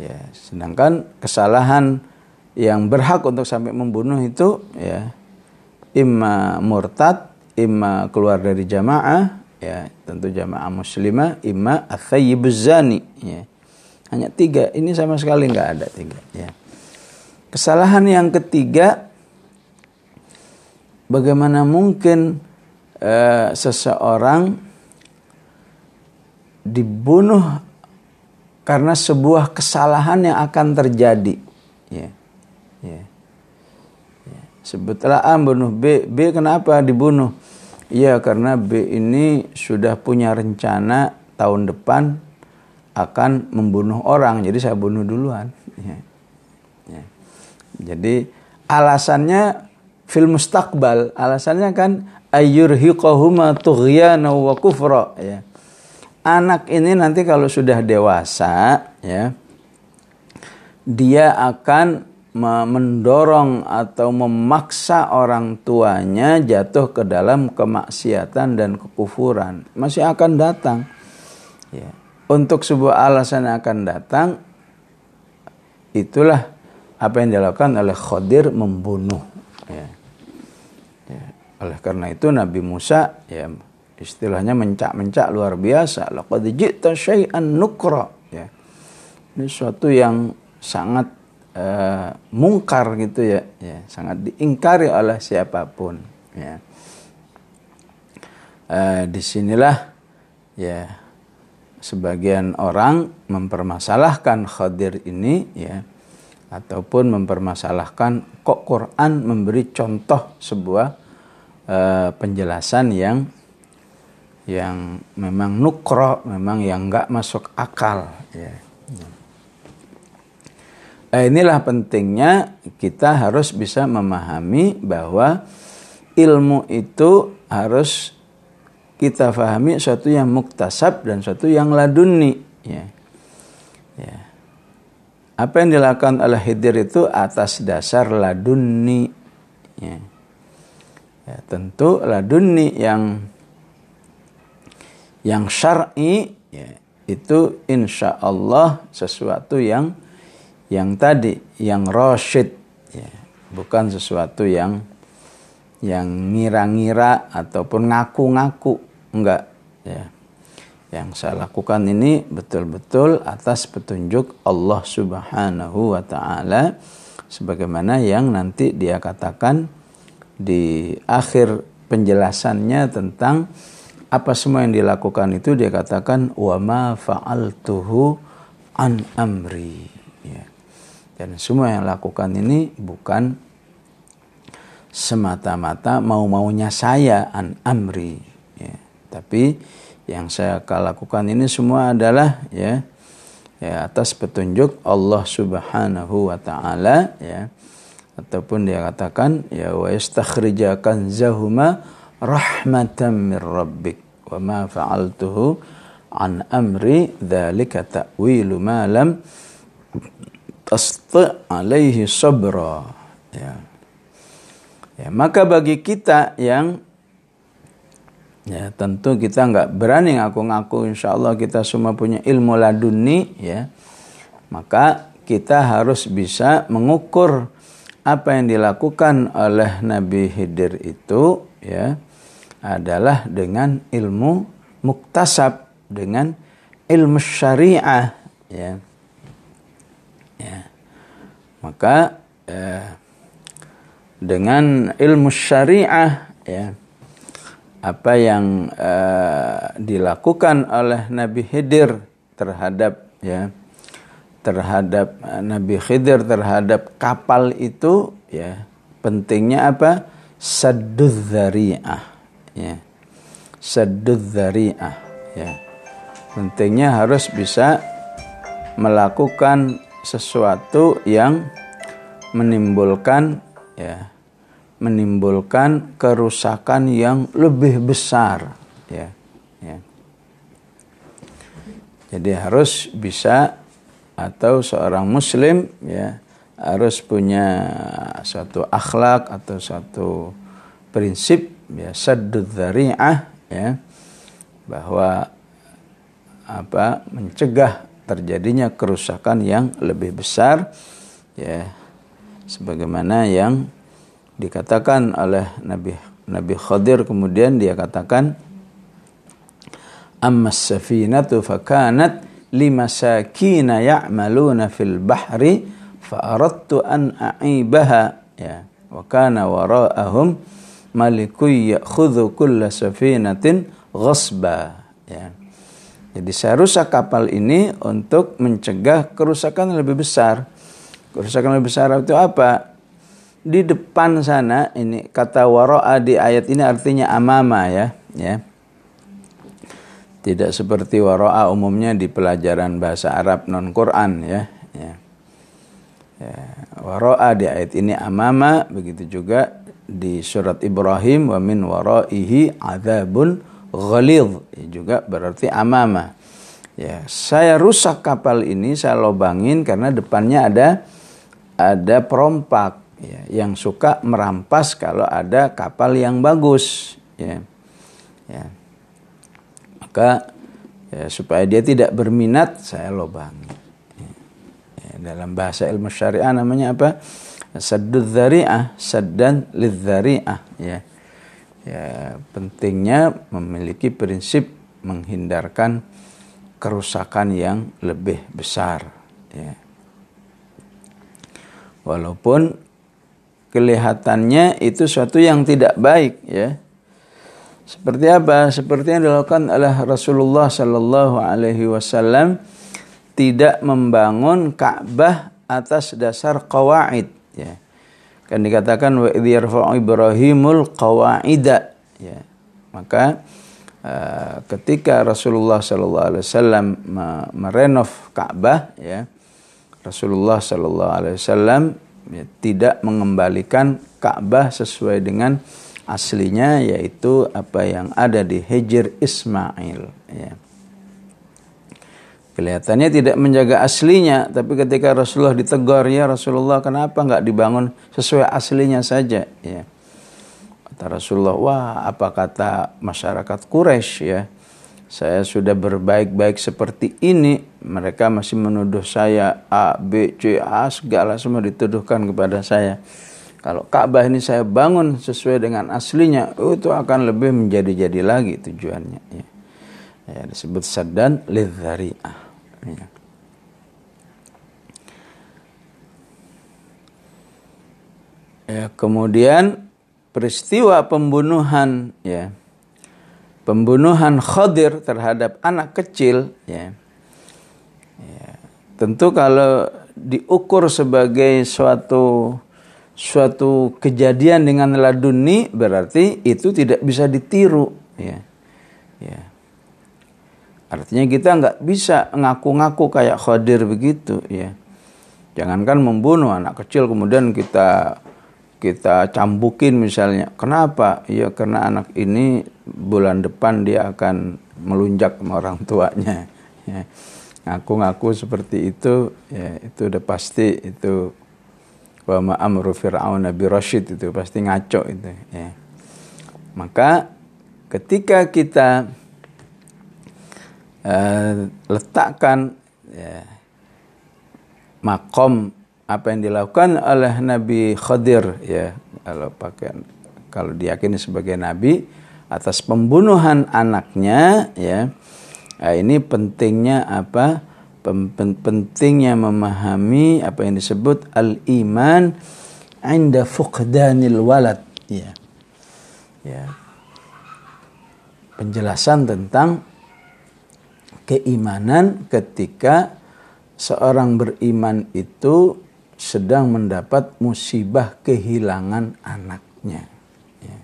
A: Ya sedangkan kesalahan yang berhak untuk sampai membunuh itu ya imma murtad imma keluar dari jamaah ya tentu jamaah muslimah imma athayyibuz zani ya hanya tiga ini sama sekali nggak ada tiga ya kesalahan yang ketiga bagaimana mungkin uh, seseorang dibunuh karena sebuah kesalahan yang akan terjadi. Ya. Ya. Ya. Sebutlah A bunuh B. B kenapa dibunuh? Iya karena B ini sudah punya rencana tahun depan akan membunuh orang. Jadi saya bunuh duluan. Ya. Ya. Jadi alasannya fil mustaqbal. Alasannya kan ayyurhiqahuma tughyana wa kufra. Ya anak ini nanti kalau sudah dewasa ya dia akan mendorong atau memaksa orang tuanya jatuh ke dalam kemaksiatan dan kekufuran masih akan datang ya untuk sebuah alasan yang akan datang itulah apa yang dilakukan oleh Khadir membunuh ya. ya. oleh karena itu Nabi Musa ya istilahnya mencak-mencak luar biasa. Laqad ji'ta syai'an nukra. Ya. Ini suatu yang sangat uh, mungkar gitu ya. ya, sangat diingkari oleh siapa pun. Ya. Uh, di sinilah ya sebagian orang mempermasalahkan Khadir ini ya ataupun mempermasalahkan kok Quran memberi contoh sebuah uh, penjelasan yang yang memang nukro, memang yang nggak masuk akal. Ya. Nah, inilah pentingnya kita harus bisa memahami bahwa ilmu itu harus kita pahami suatu yang muktasab dan suatu yang laduni. Ya. Ya. Apa yang dilakukan oleh Hidir itu atas dasar laduni. Ya. Ya, tentu laduni yang yang syar'i ya, itu insya Allah sesuatu yang yang tadi yang roshid ya, bukan sesuatu yang yang ngira-ngira ataupun ngaku-ngaku enggak ya yang saya lakukan ini betul-betul atas petunjuk Allah Subhanahu wa taala sebagaimana yang nanti dia katakan di akhir penjelasannya tentang apa semua yang dilakukan itu dia katakan wa ma fa'altuhu an amri. Dan semua yang lakukan ini bukan semata-mata mau-maunya saya an amri ya. tapi yang saya lakukan ini semua adalah ya ya atas petunjuk Allah Subhanahu wa taala ya ataupun dia katakan ya wa yastakhrijakan zahuma rahmatan min rabbik wa ma fa'altuhu an amri dzalika ta'wilu ma lam tasti alaihi sabra. Ya. Ya maka bagi kita yang ya tentu kita nggak berani ngaku-ngaku insya Allah kita semua punya ilmu laduni ya. Maka kita harus bisa mengukur apa yang dilakukan oleh Nabi Hidir itu ya adalah dengan ilmu muktasab dengan ilmu syariah ya ya maka eh, dengan ilmu syariah ya apa yang eh, dilakukan oleh Nabi Khidir terhadap ya terhadap eh, Nabi Khidir terhadap kapal itu ya pentingnya apa? Saddud dzari'ah ya saddud dzari'ah ya. Pentingnya harus bisa melakukan sesuatu yang menimbulkan ya menimbulkan kerusakan yang lebih besar ya ya. Jadi harus bisa atau seorang muslim ya harus punya suatu akhlak atau suatu prinsip ya saddud dzari'ah ya bahwa apa mencegah terjadinya kerusakan yang lebih besar ya sebagaimana yang dikatakan oleh Nabi Nabi Khadir kemudian dia katakan amma safinatu fakanat limasakina ya'maluna fil bahri fa'aradtu an a'ibaha. Ya wa kana wara'ahum malikun ya'khudhu kulla safinatin ghasba. Ya jadi saya rusak kapal ini untuk mencegah kerusakan yang lebih besar. Kerusakan lebih besar itu apa? Di depan sana ini kata wara'a di ayat ini artinya amama ya ya. Tidak seperti wara'a umumnya di pelajaran bahasa Arab non Quran ya ya. Ya, waro'a di ayat ini amama begitu juga di surat Ibrahim wa min waraihi adzabun ghalidh ya, juga berarti amama. Ya, saya rusak kapal ini saya lobangin karena depannya ada ada perompak ya, yang suka merampas kalau ada kapal yang bagus ya. Ya. Maka ya, supaya dia tidak berminat saya lobangin dalam bahasa ilmu syariah namanya apa? Saddud dzari'ah, saddan lidzari'ah ya. Ya, pentingnya memiliki prinsip menghindarkan kerusakan yang lebih besar ya. Walaupun kelihatannya itu suatu yang tidak baik ya. Seperti apa? Seperti yang dilakukan oleh Rasulullah Sallallahu Alaihi Wasallam tidak membangun Ka'bah atas dasar qawaid ya. Kan dikatakan wa yarfa'u Ibrahimul qawaida ya. Maka uh, ketika Rasulullah sallallahu alaihi wasallam merenov Ka'bah ya. Rasulullah sallallahu alaihi wasallam ya, tidak mengembalikan Ka'bah sesuai dengan aslinya yaitu apa yang ada di Hijr Ismail ya Kelihatannya tidak menjaga aslinya, tapi ketika Rasulullah ditegur, ya Rasulullah kenapa nggak dibangun sesuai aslinya saja? Ya. Kata Rasulullah, wah apa kata masyarakat Quraisy ya? Saya sudah berbaik-baik seperti ini, mereka masih menuduh saya A, B, C, A segala semua dituduhkan kepada saya. Kalau Ka'bah ini saya bangun sesuai dengan aslinya, itu akan lebih menjadi-jadi lagi tujuannya. Ya. Ya, disebut sadan lidzari'ah. Ya. ya kemudian peristiwa pembunuhan ya pembunuhan Khadir terhadap anak kecil ya, ya tentu kalau diukur sebagai suatu suatu kejadian dengan laduni berarti itu tidak bisa ditiru ya ya Artinya kita nggak bisa ngaku-ngaku kayak Khadir begitu ya. Jangankan membunuh anak kecil kemudian kita kita cambukin misalnya. Kenapa? Ya karena anak ini bulan depan dia akan melunjak sama orang tuanya. Ya. Ngaku-ngaku seperti itu ya itu udah pasti itu wa amru fir'aun nabi rasyid itu pasti ngaco itu ya. Maka ketika kita uh, letakkan ya, makom apa yang dilakukan oleh Nabi Khadir ya. Kalau pakai kalau diyakini sebagai nabi atas pembunuhan anaknya ya. Nah, ini pentingnya apa? Pentingnya memahami apa yang disebut al iman inda fuqdanil walad ya. Ya. Penjelasan tentang keimanan ketika seorang beriman itu sedang mendapat musibah kehilangan anaknya. Ya.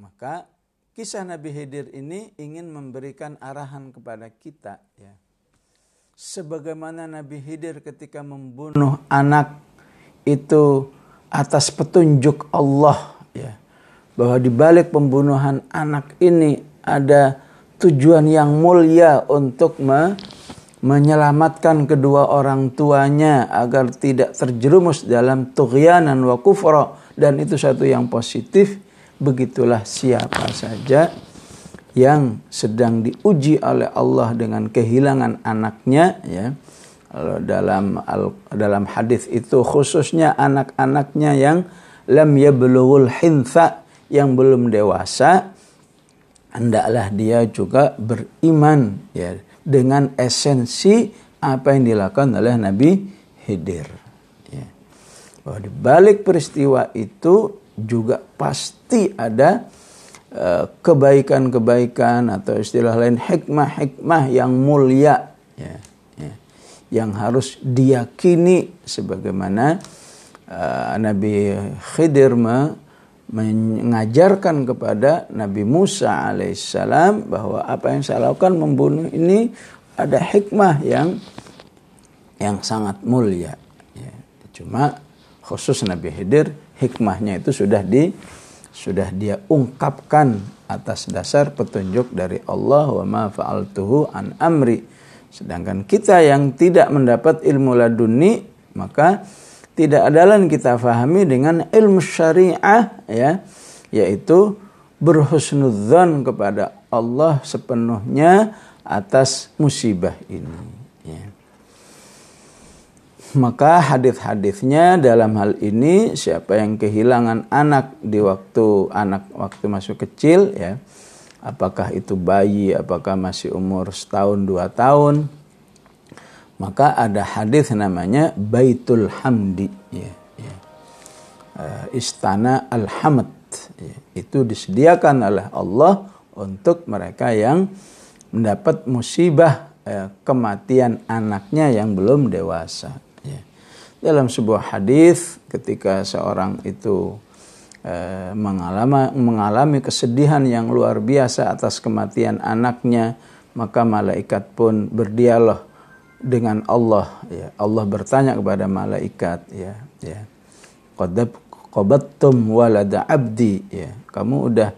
A: Maka kisah Nabi Hidir ini ingin memberikan arahan kepada kita, ya. sebagaimana Nabi Hidir ketika membunuh anak itu atas petunjuk Allah, ya. bahwa di balik pembunuhan anak ini ada tujuan yang mulia untuk me menyelamatkan kedua orang tuanya agar tidak terjerumus dalam tughyanan wa kufra. Dan itu satu yang positif. Begitulah siapa saja yang sedang diuji oleh Allah dengan kehilangan anaknya ya. Dalam dalam hadis itu khususnya anak-anaknya yang lam yablughul hintha yang belum dewasa hendaklah dia juga beriman ya dengan esensi apa yang dilakukan oleh Nabi Khidir ya. bahwa di balik peristiwa itu juga pasti ada eh, kebaikan-kebaikan atau istilah lain hikmah-hikmah yang mulia ya, ya, yang harus diyakini sebagaimana uh, Nabi Khidir mengajarkan kepada Nabi Musa alaihissalam bahwa apa yang saya lakukan membunuh ini ada hikmah yang yang sangat mulia. Ya. Cuma khusus Nabi Khidir hikmahnya itu sudah di sudah dia ungkapkan atas dasar petunjuk dari Allah wa ma fa'altuhu an amri. Sedangkan kita yang tidak mendapat ilmu laduni maka tidak ada lain kita fahami dengan ilmu syariah ya yaitu berhusnudzon kepada Allah sepenuhnya atas musibah ini ya. Maka hadis-hadisnya dalam hal ini siapa yang kehilangan anak di waktu anak waktu masuk kecil ya apakah itu bayi apakah masih umur setahun dua tahun maka ada hadis namanya Baitul Hamdi ya, ya. Uh, istana Al-Hamd ya. itu disediakan oleh Allah untuk mereka yang mendapat musibah eh, kematian anaknya yang belum dewasa dalam sebuah hadis ketika seorang itu eh, mengalami mengalami kesedihan yang luar biasa atas kematian anaknya maka malaikat pun berdialog dengan Allah ya. Allah bertanya kepada malaikat ya ya. Qadab qabattum walada abdi ya. Kamu udah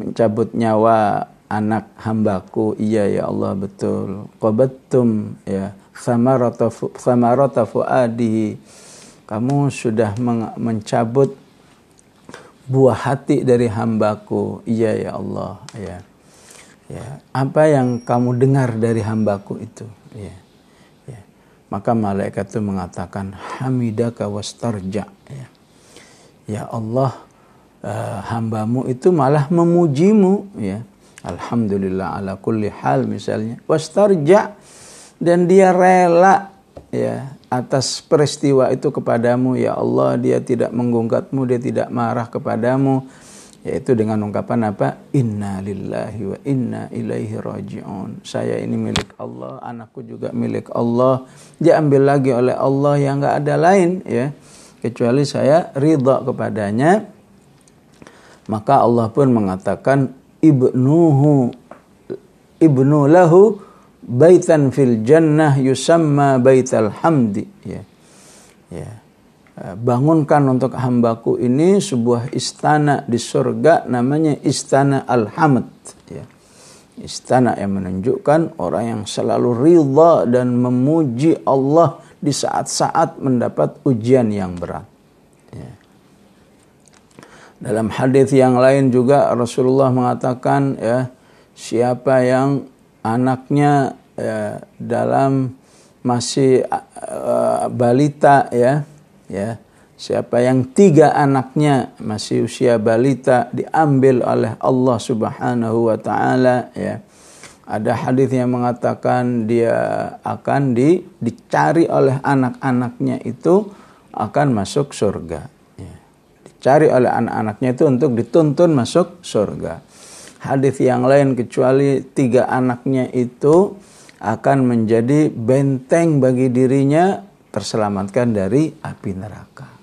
A: mencabut nyawa anak hambaku. Iya ya Allah betul. Qabattum ya. Samarata samarata fuadihi kamu sudah mencabut buah hati dari hambaku. Iya ya Allah ya. Ya. Apa yang kamu dengar dari hambaku itu? Ya maka malaikat itu mengatakan hamidaka wastarja. Ya. Ya Allah uh, hambamu itu malah memujimu. Ya. Alhamdulillah ala kulli hal misalnya. Wastarja. Dan dia rela ya atas peristiwa itu kepadamu. Ya Allah dia tidak menggungkatmu dia tidak marah kepadamu yaitu dengan ungkapan apa? Inna lillahi wa inna ilaihi rajiun. Saya ini milik Allah anakku juga milik Allah. Diambil lagi oleh Allah yang enggak ada lain ya. Kecuali saya ridha kepadanya. Maka Allah pun mengatakan ibnuhu ibnu lahu baitan fil jannah yusamma baital hamdi. Ya. Ya bangunkan untuk hambaku ini sebuah istana di surga namanya istana al-hamd. Ya. Istana yang menunjukkan orang yang selalu ridha dan memuji Allah di saat-saat mendapat ujian yang berat. Ya. dalam hadis yang lain juga Rasulullah mengatakan ya siapa yang anaknya ya, dalam masih uh, balita ya ya. Siapa yang tiga anaknya masih usia balita diambil oleh Allah Subhanahu wa taala ya. Ada hadis yang mengatakan dia akan di, dicari oleh anak-anaknya itu akan masuk surga ya. dicari oleh anak-anaknya itu untuk dituntun masuk surga. Hadis yang lain kecuali tiga anaknya itu akan menjadi benteng bagi dirinya terselamatkan dari api neraka.